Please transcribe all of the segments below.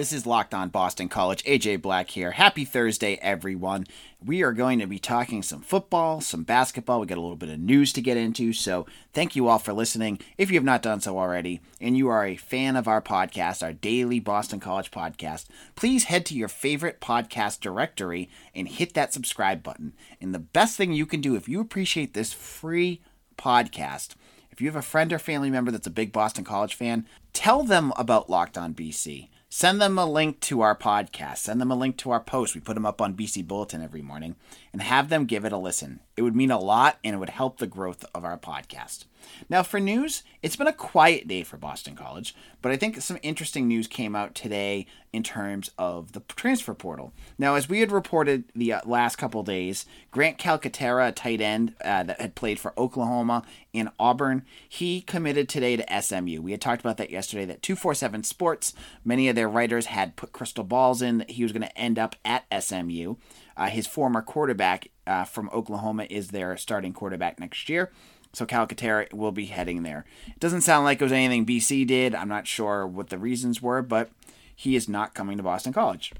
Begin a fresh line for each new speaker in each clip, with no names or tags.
This is Locked On Boston College. AJ Black here. Happy Thursday, everyone. We are going to be talking some football, some basketball. We got a little bit of news to get into. So, thank you all for listening. If you have not done so already, and you are a fan of our podcast, our daily Boston College podcast, please head to your favorite podcast directory and hit that subscribe button. And the best thing you can do if you appreciate this free podcast, if you have a friend or family member that's a big Boston College fan, tell them about Locked On BC send them a link to our podcast, send them a link to our post. We put them up on BC Bulletin every morning and have them give it a listen. It would mean a lot and it would help the growth of our podcast. Now, for news, it's been a quiet day for Boston College, but I think some interesting news came out today in terms of the transfer portal. Now, as we had reported the uh, last couple days, Grant Calcaterra, a tight end uh, that had played for Oklahoma and Auburn, he committed today to SMU. We had talked about that yesterday, that 247 Sports, many of their writers had put crystal balls in that he was going to end up at SMU. Uh, his former quarterback uh, from Oklahoma is their starting quarterback next year. So Calcaterra will be heading there. It doesn't sound like it was anything BC did. I'm not sure what the reasons were, but he is not coming to Boston College.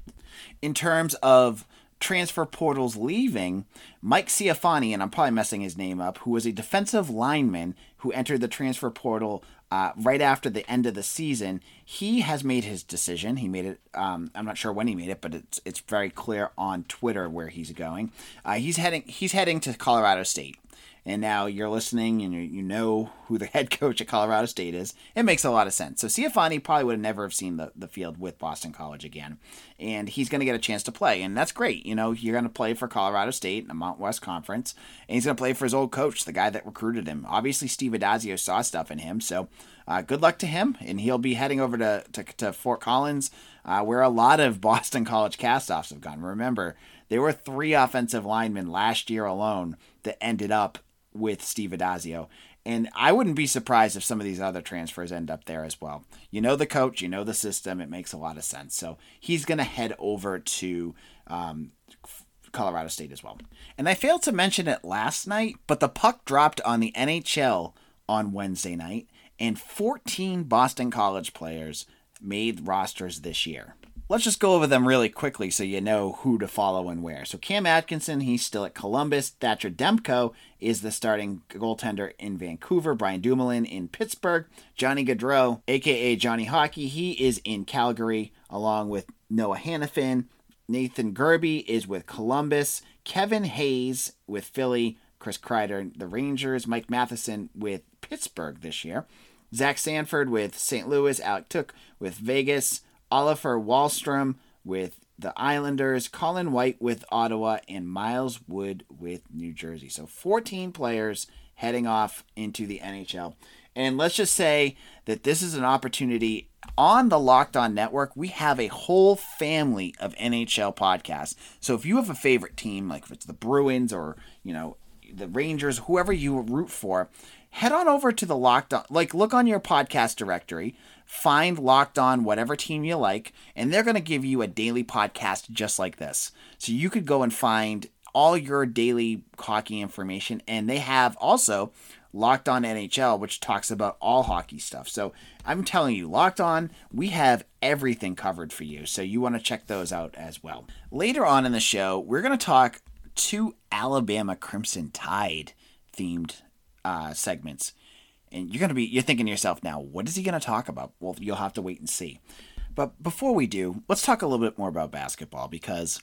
In terms of transfer portals leaving, Mike Ciafani, and I'm probably messing his name up, who was a defensive lineman who entered the transfer portal uh, right after the end of the season, he has made his decision. He made it. Um, I'm not sure when he made it, but it's it's very clear on Twitter where he's going. Uh, he's heading he's heading to Colorado State and now you're listening and you, you know who the head coach at Colorado State is, it makes a lot of sense. So Ciafani probably would have never have seen the, the field with Boston College again. And he's going to get a chance to play. And that's great. You know, you're going to play for Colorado State in the Mount West Conference. And he's going to play for his old coach, the guy that recruited him. Obviously, Steve Addazio saw stuff in him. So uh, good luck to him. And he'll be heading over to, to, to Fort Collins, uh, where a lot of Boston College castoffs have gone. Remember, there were three offensive linemen last year alone that ended up with Steve Addazio. And I wouldn't be surprised if some of these other transfers end up there as well. You know the coach, you know the system. It makes a lot of sense. So he's going to head over to um, Colorado State as well. And I failed to mention it last night, but the puck dropped on the NHL on Wednesday night, and 14 Boston College players made rosters this year let's just go over them really quickly so you know who to follow and where. So Cam Atkinson, he's still at Columbus. Thatcher Demko is the starting goaltender in Vancouver. Brian Dumoulin in Pittsburgh. Johnny Gaudreau, aka Johnny Hockey, he is in Calgary along with Noah Hanifin. Nathan Gerbe is with Columbus. Kevin Hayes with Philly. Chris Kreider, the Rangers. Mike Matheson with Pittsburgh this year. Zach Sanford with St. Louis. Alec Tuch with Vegas. Oliver Wahlstrom with the Islanders, Colin White with Ottawa, and Miles Wood with New Jersey. So 14 players heading off into the NHL. And let's just say that this is an opportunity on the Locked On Network. We have a whole family of NHL podcasts. So if you have a favorite team, like if it's the Bruins or, you know, the Rangers, whoever you root for, head on over to the Locked On, like look on your podcast directory, find Locked On whatever team you like, and they're going to give you a daily podcast just like this. So you could go and find all your daily hockey information, and they have also Locked On NHL, which talks about all hockey stuff. So I'm telling you, Locked On, we have everything covered for you. So you want to check those out as well. Later on in the show, we're going to talk two Alabama Crimson Tide themed uh, segments and you're gonna be you're thinking to yourself now, what is he gonna talk about? Well, you'll have to wait and see. But before we do, let's talk a little bit more about basketball because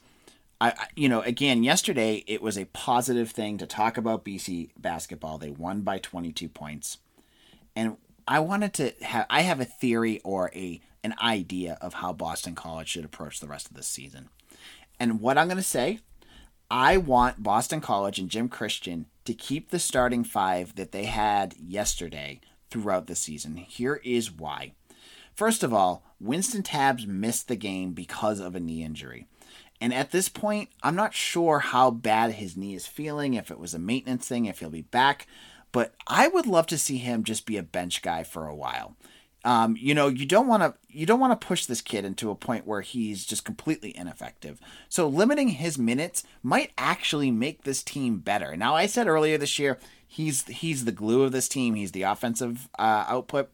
I, you know, again, yesterday it was a positive thing to talk about BC basketball. They won by 22 points, and I wanted to have I have a theory or a an idea of how Boston College should approach the rest of this season. And what I'm going to say, I want Boston College and Jim Christian to keep the starting five that they had yesterday throughout the season. Here is why. First of all, Wynston Tabbs missed the game because of a knee injury. And at this point, I'm not sure how bad his knee is feeling, if it was a maintenance thing, if he'll be back. But I would love to see him just be a bench guy for a while. Um, you know, you don't want to you don't want to push this kid into a point where he's just completely ineffective. So limiting his minutes might actually make this team better. Now, I said earlier this year he's he's the glue of this team. He's the offensive uh, output.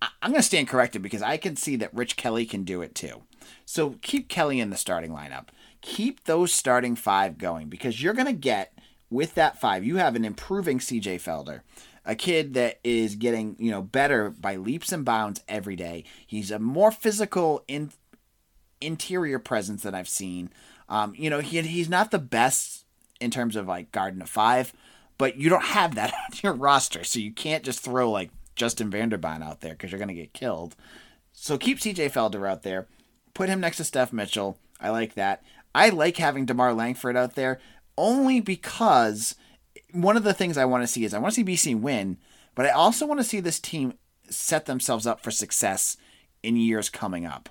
I, I'm going to stand corrected because I can see that Rich Kelly can do it too. So keep Kelly in the starting lineup. Keep those starting five going because you're going to get with that five. You have an improving CJ Felder a kid that is getting you know better by leaps and bounds every day. He's a more physical in interior presence than I've seen. Um, you know, he he's not the best in terms of like Garden of Five, but you don't have that on your roster, so you can't just throw like Justin Vander Baan out there because you're gonna get killed. So keep CJ Felder out there. Put him next to Steph Mitchell. I like that. I like having DeMarr Langford out there only because one of the things I want to see is I want to see BC win, but I also want to see this team set themselves up for success in years coming up.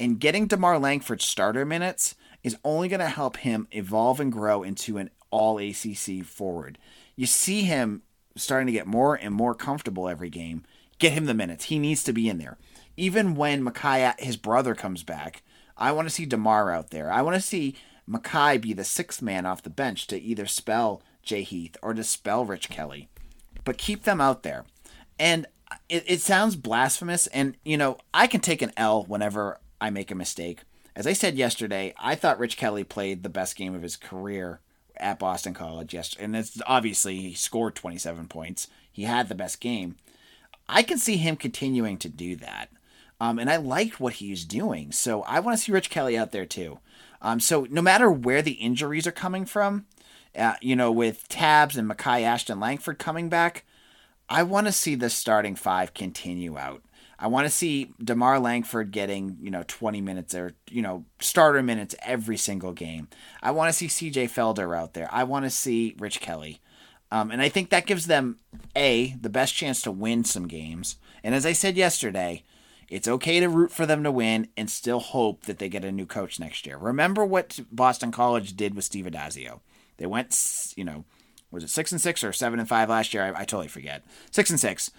And getting DeMarr Langford starter minutes is only going to help him evolve and grow into an all ACC forward. You see him starting to get more and more comfortable every game. Get him the minutes. He needs to be in there. Even when Makai, his brother, comes back, I want to see DeMarr out there. I want to see Makai be the sixth man off the bench to either spell Jay Heath or dispel Rich Kelly, but keep them out there. And it, it sounds blasphemous, and you know, I can take an L whenever I make a mistake. As I said yesterday, I thought Rich Kelly played the best game of his career at Boston College yesterday, and it's obviously he scored 27 points. He had the best game. I can see him continuing to do that. Um, and I liked what he's doing. So I want to see Rich Kelly out there too. Um, so no matter where the injuries are coming from, uh, you know, with Tabbs and Makai Ashton Langford coming back, I want to see the starting five continue out. I want to see DeMarr Langford getting, you know, 20 minutes or, you know, starter minutes every single game. I want to see CJ Felder out there. I want to see Rich Kelly. Um, and I think that gives them, A, the best chance to win some games. And as I said yesterday, it's okay to root for them to win and still hope that they get a new coach next year. Remember what Boston College did with Steve Addazio. They went, you know, was it six and six or seven and five last year? I, I totally forget. Six and six,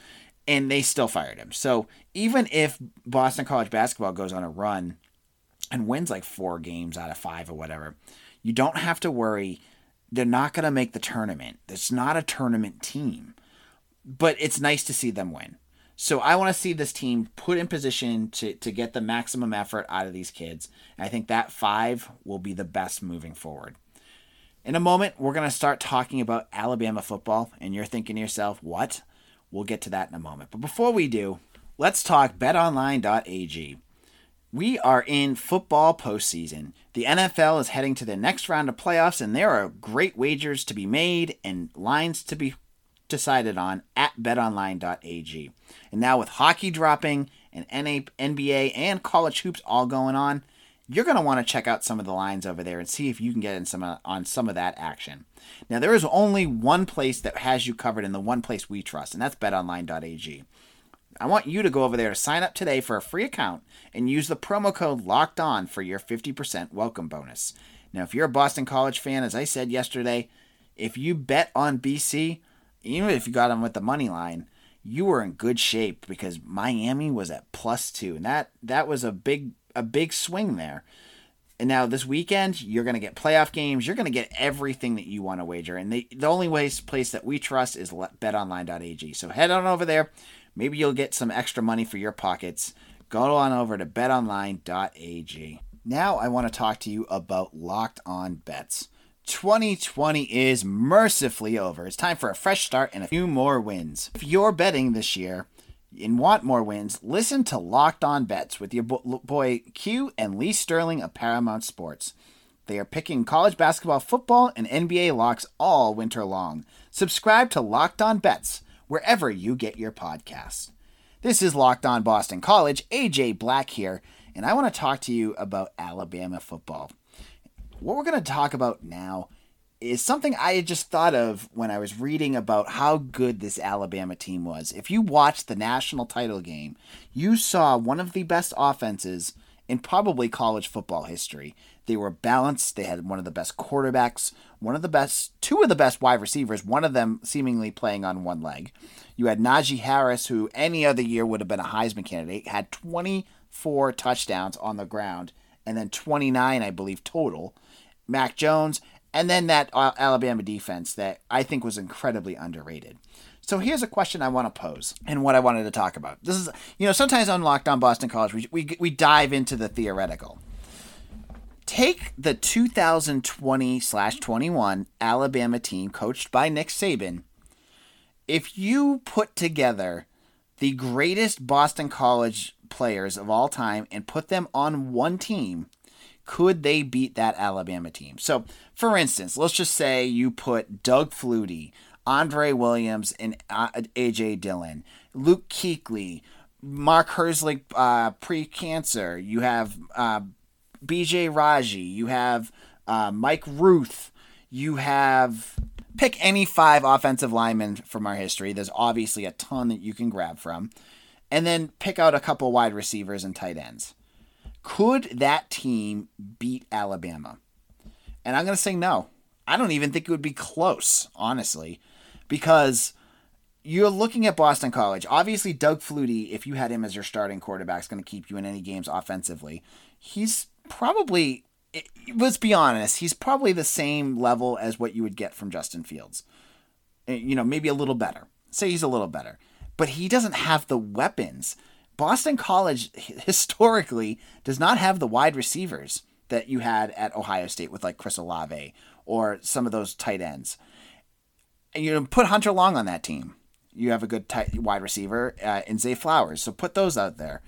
and they still fired him. So even if Boston College basketball goes on a run and wins like four games out of five or whatever, you don't have to worry. They're not going to make the tournament. It's not a tournament team, but it's nice to see them win. So I want to see this team put in position to, to get the maximum effort out of these kids. And I think that five will be the best moving forward. In a moment, we're going to start talking about Alabama football, and you're thinking to yourself, what? We'll get to that in a moment. But before we do, let's talk betonline.ag. We are in football postseason. The NFL is heading to the next round of playoffs, and there are great wagers to be made and lines to be decided on at betonline.ag. And now, with hockey dropping and NBA and college hoops all going on, you're going to want to check out some of the lines over there and see if you can get in some uh, on some of that action. Now, there is only one place that has you covered and the one place we trust, and that's betonline.ag. I want you to go over there to sign up today for a free account and use the promo code locked on for your 50% welcome bonus. Now, if you're a Boston College fan, as I said yesterday, if you bet on BC, even if you got them with the money line, you were in good shape because Miami was at plus two, and that that was a big a big swing there. And now this weekend, you're going to get playoff games. You're going to get everything that you want to wager. And the, the only way, place that we trust is betonline.ag. So head on over there. Maybe you'll get some extra money for your pockets. Go on over to betonline.ag. Now I want to talk to you about locked on bets. 2020 is mercifully over. It's time for a fresh start and a few more wins. If you're betting this year, and want more wins, listen to Locked On Bets with your boy Q and Lee Sterling of Paramount Sports. They are picking college basketball, football, and NBA locks all winter long. Subscribe to Locked On Bets wherever you get your podcasts. This is Locked On Boston College, AJ Black here, and I want to talk to you about Alabama football. What we're going to talk about now is something I had just thought of when I was reading about how good this Alabama team was. If you watched the national title game, you saw one of the best offenses in probably college football history. They were balanced. They had one of the best quarterbacks, one of the best, two of the best wide receivers, one of them seemingly playing on one leg. You had Najee Harris, who any other year would have been a Heisman candidate, had 24 touchdowns on the ground, and then 29, I believe, total. Mac Jones, and then that uh, Alabama defense that I think was incredibly underrated. So here's a question I want to pose and what I wanted to talk about. This is, you know, sometimes on Locked On Boston College, we, we, we dive into the theoretical. Take the 2020 slash 21 Alabama team coached by Nick Saban. If you put together the greatest Boston College players of all time and put them on one team, could they beat that Alabama team? So, for instance, let's just say you put Doug Flutie, Andre Williams and uh, AJ Dillon, Luke Kuechly, Mark Herzlich uh, pre cancer. You have uh, BJ Raji. You have uh, Mike Ruth. You have pick any five offensive linemen from our history. There's obviously a ton that you can grab from. And then pick out a couple wide receivers and tight ends. Could that team beat Alabama? And I'm going to say no. I don't even think it would be close, honestly because you're looking at Boston College. Obviously, Doug Flutie, if you had him as your starting quarterback, is going to keep you in any games offensively. He's probably, let's be honest, he's probably the same level as what you would get from Justin Fields. Eh, you know, maybe a little better. Say he's a little better. But he doesn't have the weapons. Boston College historically does not have the wide receivers that you had at Ohio State with like Chris Olave or some of those tight ends And you know, put Hunter Long on that team. You have a good tight wide receiver uh, in Zay Flowers, so put those out there.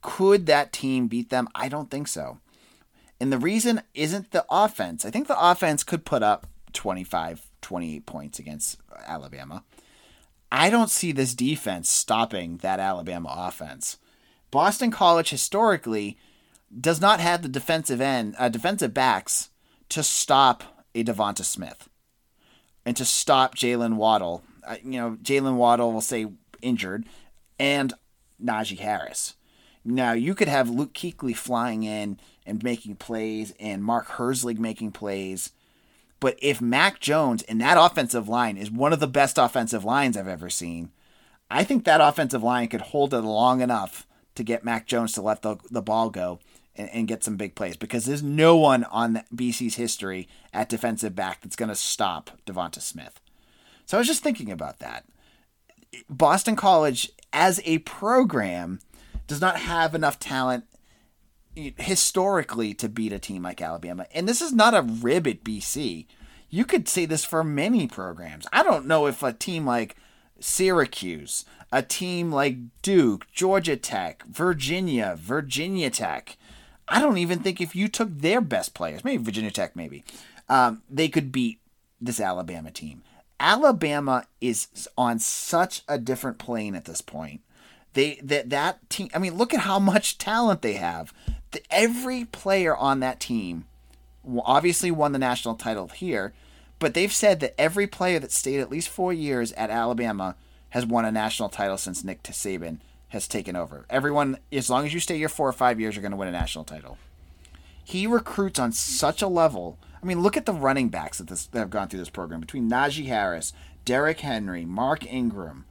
Could that team beat them? I don't think so. And the reason isn't the offense. I think the offense could put up 25, 28 points against Alabama. I don't see this defense stopping that Alabama offense. Boston College historically does not have the defensive end, uh, defensive backs to stop a Devonta Smith and to stop Jaylen Waddle. Uh, you know, Jaylen Waddle will say injured, and Najee Harris. Now you could have Luke Kuechly flying in and making plays, and Mark Herzlich making plays. But if Mac Jones in that offensive line is one of the best offensive lines I've ever seen, I think that offensive line could hold it long enough to get Mac Jones to let the, the ball go and, and get some big plays because there's no one on BC's history at defensive back that's going to stop Devonta Smith. So I was just thinking about that. Boston College, as a program, does not have enough talent historically to beat a team like Alabama. And this is not a rib at BC. You could say this for many programs. I don't know if a team like Syracuse, a team like Duke, Georgia Tech, Virginia, Virginia Tech, I don't even think if you took their best players, maybe Virginia Tech, maybe, um, they could beat this Alabama team. Alabama is on such a different plane at this point. They that that team. I mean, look at how much talent they have. The, every player on that team obviously won the national title here, but they've said that every player that stayed at least four years at Alabama has won a national title since Nick Saban has taken over. Everyone, as long as you stay here four or five years, you're going to win a national title. He recruits on such a level. I mean, look at the running backs that, this, that have gone through this program between Najee Harris, Derrick Henry, Mark Ingram,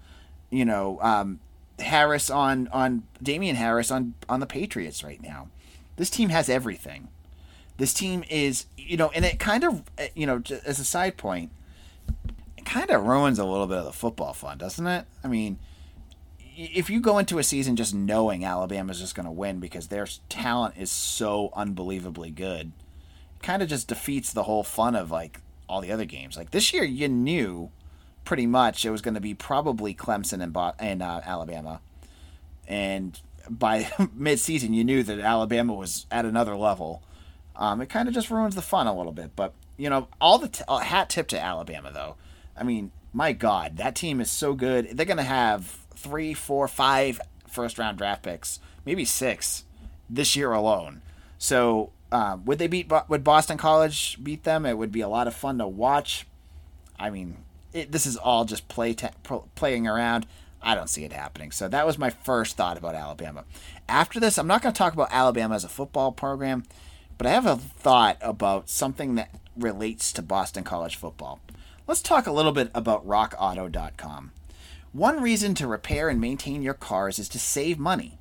you know, um, Harris on on Damien Harris on on the Patriots right now. This team has everything. This team is, you know, and it kind of, you know, as a side point, it kind of ruins a little bit of the football fun, doesn't it? I mean, if you go into a season just knowing Alabama's just going to win because their talent is so unbelievably good, it kind of just defeats the whole fun of like all the other games. Like this year, you knew pretty much it was going to be probably Clemson and, and uh, Alabama, and by mid-season, you knew that Alabama was at another level. Um, it kind of just ruins the fun a little bit, but you know, all the t- uh, hat tip to Alabama though. I mean, my God, that team is so good. They're going to have three, four, five first round draft picks, maybe six this year alone. So uh, would they beat? Would Boston College beat them? It would be a lot of fun to watch. I mean, it, this is all just play playing around. I don't see it happening. So that was my first thought about Alabama. After this, I'm not going to talk about Alabama as a football program, but I have a thought about something that relates to Boston College football. Let's talk a little bit about rockauto.com. One reason to repair and maintain your cars is to save money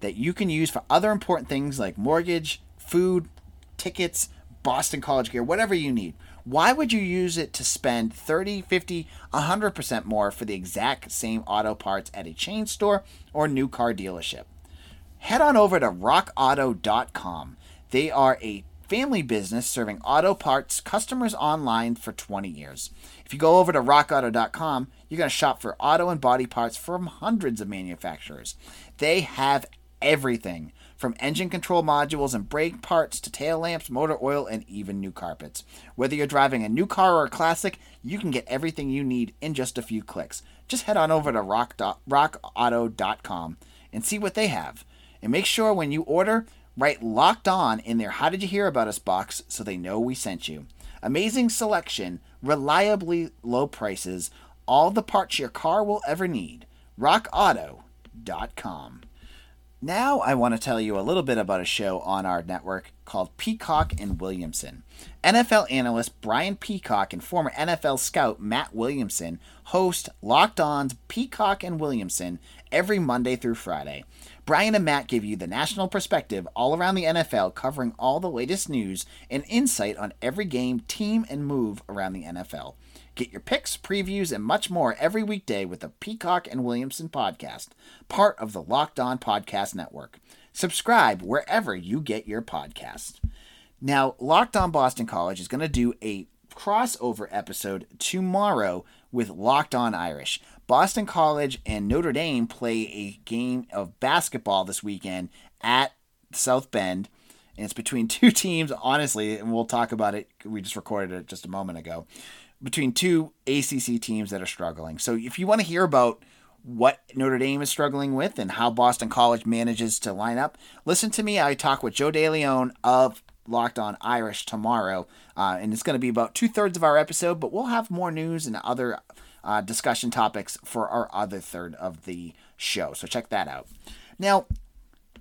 that you can use for other important things like mortgage, food, tickets, Boston College gear, whatever you need. Why would you use it to spend 30, 50, 100% more for the exact same auto parts at a chain store or new car dealership? Head on over to rockauto.com. They are a family business serving auto parts customers online for 20 years. If you go over to rockauto.com, you're going to shop for auto and body parts from hundreds of manufacturers. They have everything from engine control modules and brake parts to tail lamps, motor oil, and even new carpets. Whether you're driving a new car or a classic, you can get everything you need in just a few clicks. Just head on over to rock, rockauto.com and see what they have. And make sure when you order, write locked on in their How Did You Hear About Us box so they know we sent you. Amazing selection, reliably low prices, all the parts your car will ever need. RockAuto.com. Now, I want to tell you a little bit about a show on our network called Peacock and Williamson. NFL analyst Brian Peacock and former NFL scout Matt Williamson host Locked On's Peacock and Williamson every Monday through Friday. Brian and Matt give you the national perspective all around the NFL, covering all the latest news and insight on every game, team, and move around the NFL. Get your picks, previews, and much more every weekday with the Peacock and Williamson podcast, part of the Locked On Podcast Network. Subscribe wherever you get your podcast. Now, Locked On Boston College is going to do a crossover episode tomorrow with Locked On Irish. Boston College and Notre Dame play a game of basketball this weekend at South Bend. And it's between two teams, honestly, and we'll talk about it. We just recorded it just a moment ago between two ACC teams that are struggling. So if you want to hear about what Notre Dame is struggling with and how Boston College manages to line up, listen to me. I talk with Joe DeLeon of Locked On Irish tomorrow, uh, and it's going to be about two thirds of our episode, but we'll have more news and other uh, discussion topics for our other third of the show. So check that out. Now,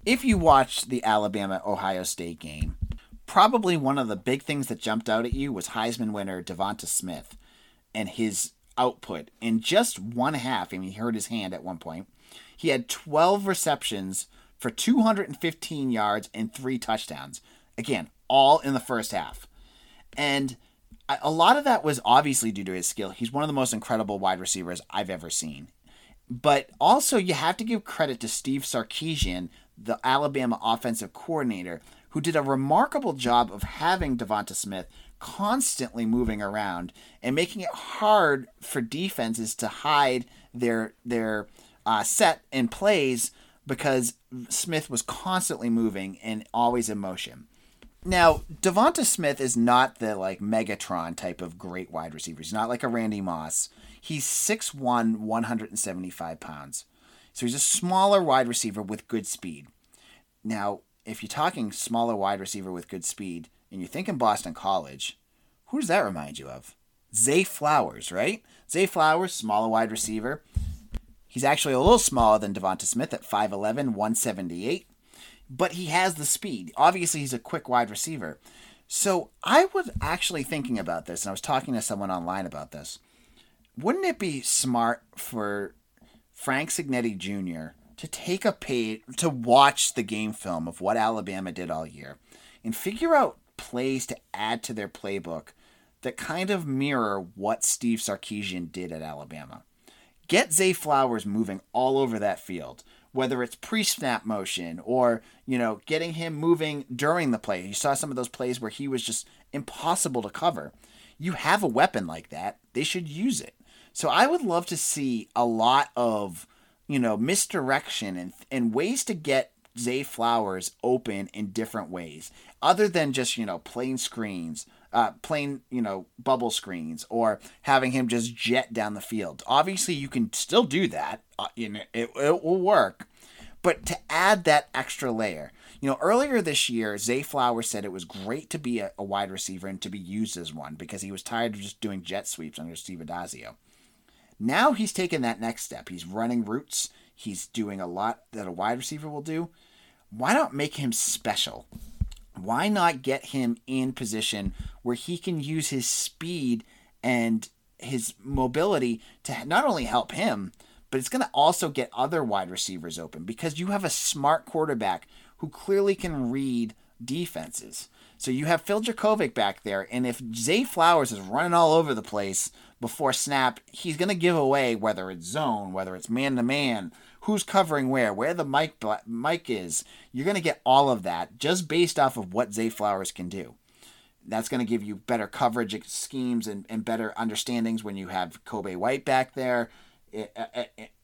if you watched the Alabama Ohio State game, probably one of the big things that jumped out at you was Heisman winner Devonta Smith and his output in just one half. I mean, he hurt his hand at one point. He had 12 receptions for 215 yards and three touchdowns. Again, all in the first half. And a lot of that was obviously due to his skill. He's one of the most incredible wide receivers I've ever seen. But also, you have to give credit to Steve Sarkisian, the Alabama offensive coordinator, who did a remarkable job of having Devonta Smith constantly moving around and making it hard for defenses to hide their their uh, set and plays because Smith was constantly moving and always in motion. Now, Devonta Smith is not the like Megatron type of great wide receiver. He's not like a Randy Moss. He's 6'1", 175 pounds. So he's a smaller wide receiver with good speed. Now, if you're talking smaller wide receiver with good speed and you're thinking Boston College, who does that remind you of? Zay Flowers, right? Zay Flowers, smaller wide receiver. He's actually a little smaller than Devonta Smith at 5'11, 178, but he has the speed. Obviously, he's a quick wide receiver. So I was actually thinking about this, and I was talking to someone online about this. Wouldn't it be smart for Frank Cignetti Jr to take a page to watch the game film of what Alabama did all year and figure out plays to add to their playbook that kind of mirror what Steve Sarkisian did at Alabama. Get Zay Flowers moving all over that field, whether it's pre-snap motion or, you know, getting him moving during the play. You saw some of those plays where he was just impossible to cover. You have a weapon like that. They should use it. So I would love to see a lot of you know, misdirection and and ways to get Zay Flowers open in different ways, other than just you know plain screens, uh, plain you know bubble screens, or having him just jet down the field. Obviously, you can still do that. Uh, you know, it it will work, but to add that extra layer. You know, earlier this year, Zay Flowers said it was great to be a, a wide receiver and to be used as one because he was tired of just doing jet sweeps under Steve Addazio. Now he's taken that next step. He's running routes. He's doing a lot that a wide receiver will do. Why not make him special? Why not get him in position where he can use his speed and his mobility to not only help him, but it's going to also get other wide receivers open because you have a smart quarterback who clearly can read defenses. So you have Phil Jurkovec back there, and if Zay Flowers is running all over the place before snap, he's going to give away whether it's zone, whether it's man to man, who's covering where, where the mic mic is. You're going to get all of that just based off of what Zay Flowers can do. That's going to give you better coverage schemes and, and better understandings when you have Kobay White back there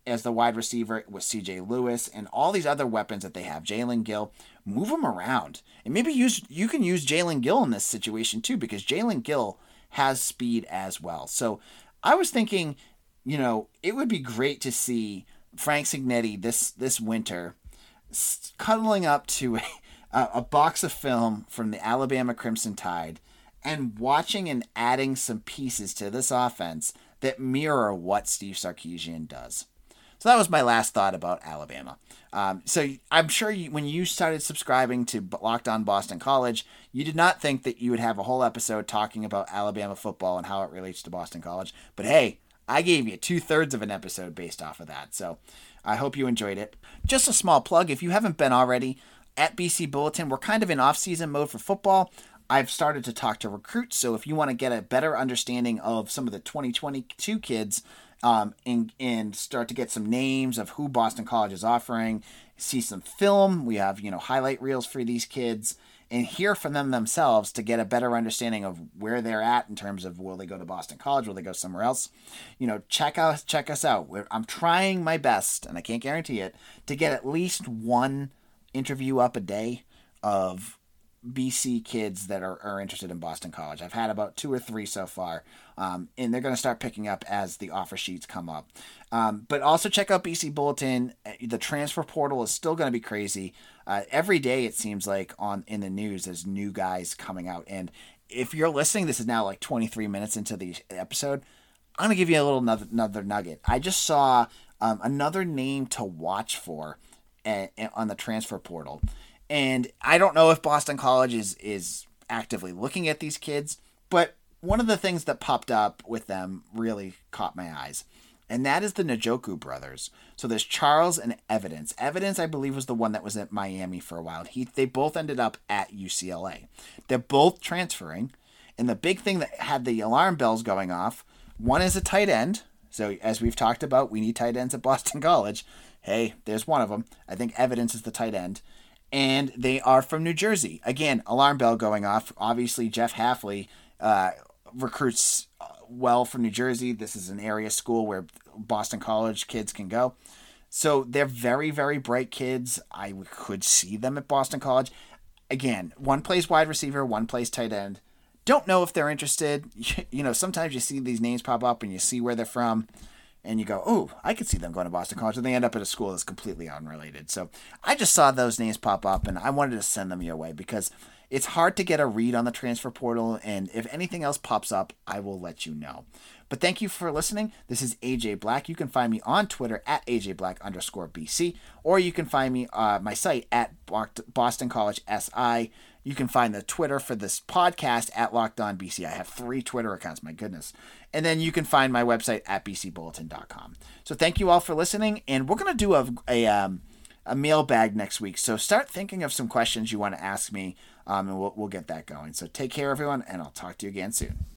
as the wide receiver with CJ Lewis and all these other weapons that they have. Jaelen Gill, move them around. And maybe use you can use Jaelen Gill in this situation too, because Jaelen Gill has speed as well. So I was thinking, you know, it would be great to see Frank Cignetti this this winter cuddling up to a, a box of film from the Alabama Crimson Tide and watching and adding some pieces to this offense that mirror what Steve Sarkisian does. So that was my last thought about Alabama. Um, so I'm sure you, when you started subscribing to Locked On Boston College, you did not think that you would have a whole episode talking about Alabama football and how it relates to Boston College. But hey, I gave you two thirds of an episode based off of that. So I hope you enjoyed it. Just a small plug if you haven't been already at BC Bulletin, we're kind of in off season mode for football. I've started to talk to recruits. So if you want to get a better understanding of some of the 2022 kids um, and, and start to get some names of who Boston College is offering, see some film, we have, you know, highlight reels for these kids and hear from them themselves to get a better understanding of where they're at in terms of will they go to Boston College, will they go somewhere else? You know, check out check us out. I'm trying my best, and I can't guarantee it, to get at least one interview up a day of BC kids that are, are interested in Boston College. I've had about two or three so far, um, and they're going to start picking up as the offer sheets come up. Um, but also check out BC Bulletin. Uh, the transfer portal is still going to be crazy. Uh, every day it seems like on in the news there's new guys coming out. And if you're listening, this is now like 23 minutes into the episode. I'm going to give you a little another, another nugget. I just saw um, another name to watch for uh, on the transfer portal and I don't know if Boston College is is actively looking at these kids, but one of the things that popped up with them really caught my eyes. And that is the Njoku brothers. So there's Charles and Evidence. Evidence, I believe, was the one that was at Miami for a while. He they both ended up at UCLA. They're both transferring. And the big thing that had the alarm bells going off, one is a tight end. So as we've talked about, we need tight ends at Boston College. Hey, there's one of them. I think Evidence is the tight end and they are from New Jersey. Again, alarm bell going off. Obviously, Jeff Hafley uh, recruits uh, well from New Jersey. This is an area school where Boston College kids can go. So they're very, very bright kids. I could see them at Boston College. Again, one plays wide receiver, one plays tight end. Don't know if they're interested. You know, sometimes you see these names pop up and you see where they're from and you go, oh, I could see them going to Boston College, and they end up at a school that's completely unrelated. So I just saw those names pop up, and I wanted to send them your way because it's hard to get a read on the transfer portal, and if anything else pops up, I will let you know. But thank you for listening. This is AJ Black. You can find me on Twitter at AJ Black underscore BC, or you can find me uh, my site at Boston College SI. You can find the Twitter for this podcast at Locked On BC. I have three Twitter accounts, my goodness. And then you can find my website at bcbulletin.com. So thank you all for listening. And we're going to do a, a, um, a mailbag next week. So start thinking of some questions you want to ask me, um, and we'll, we'll get that going. So take care, everyone, and I'll talk to you again soon.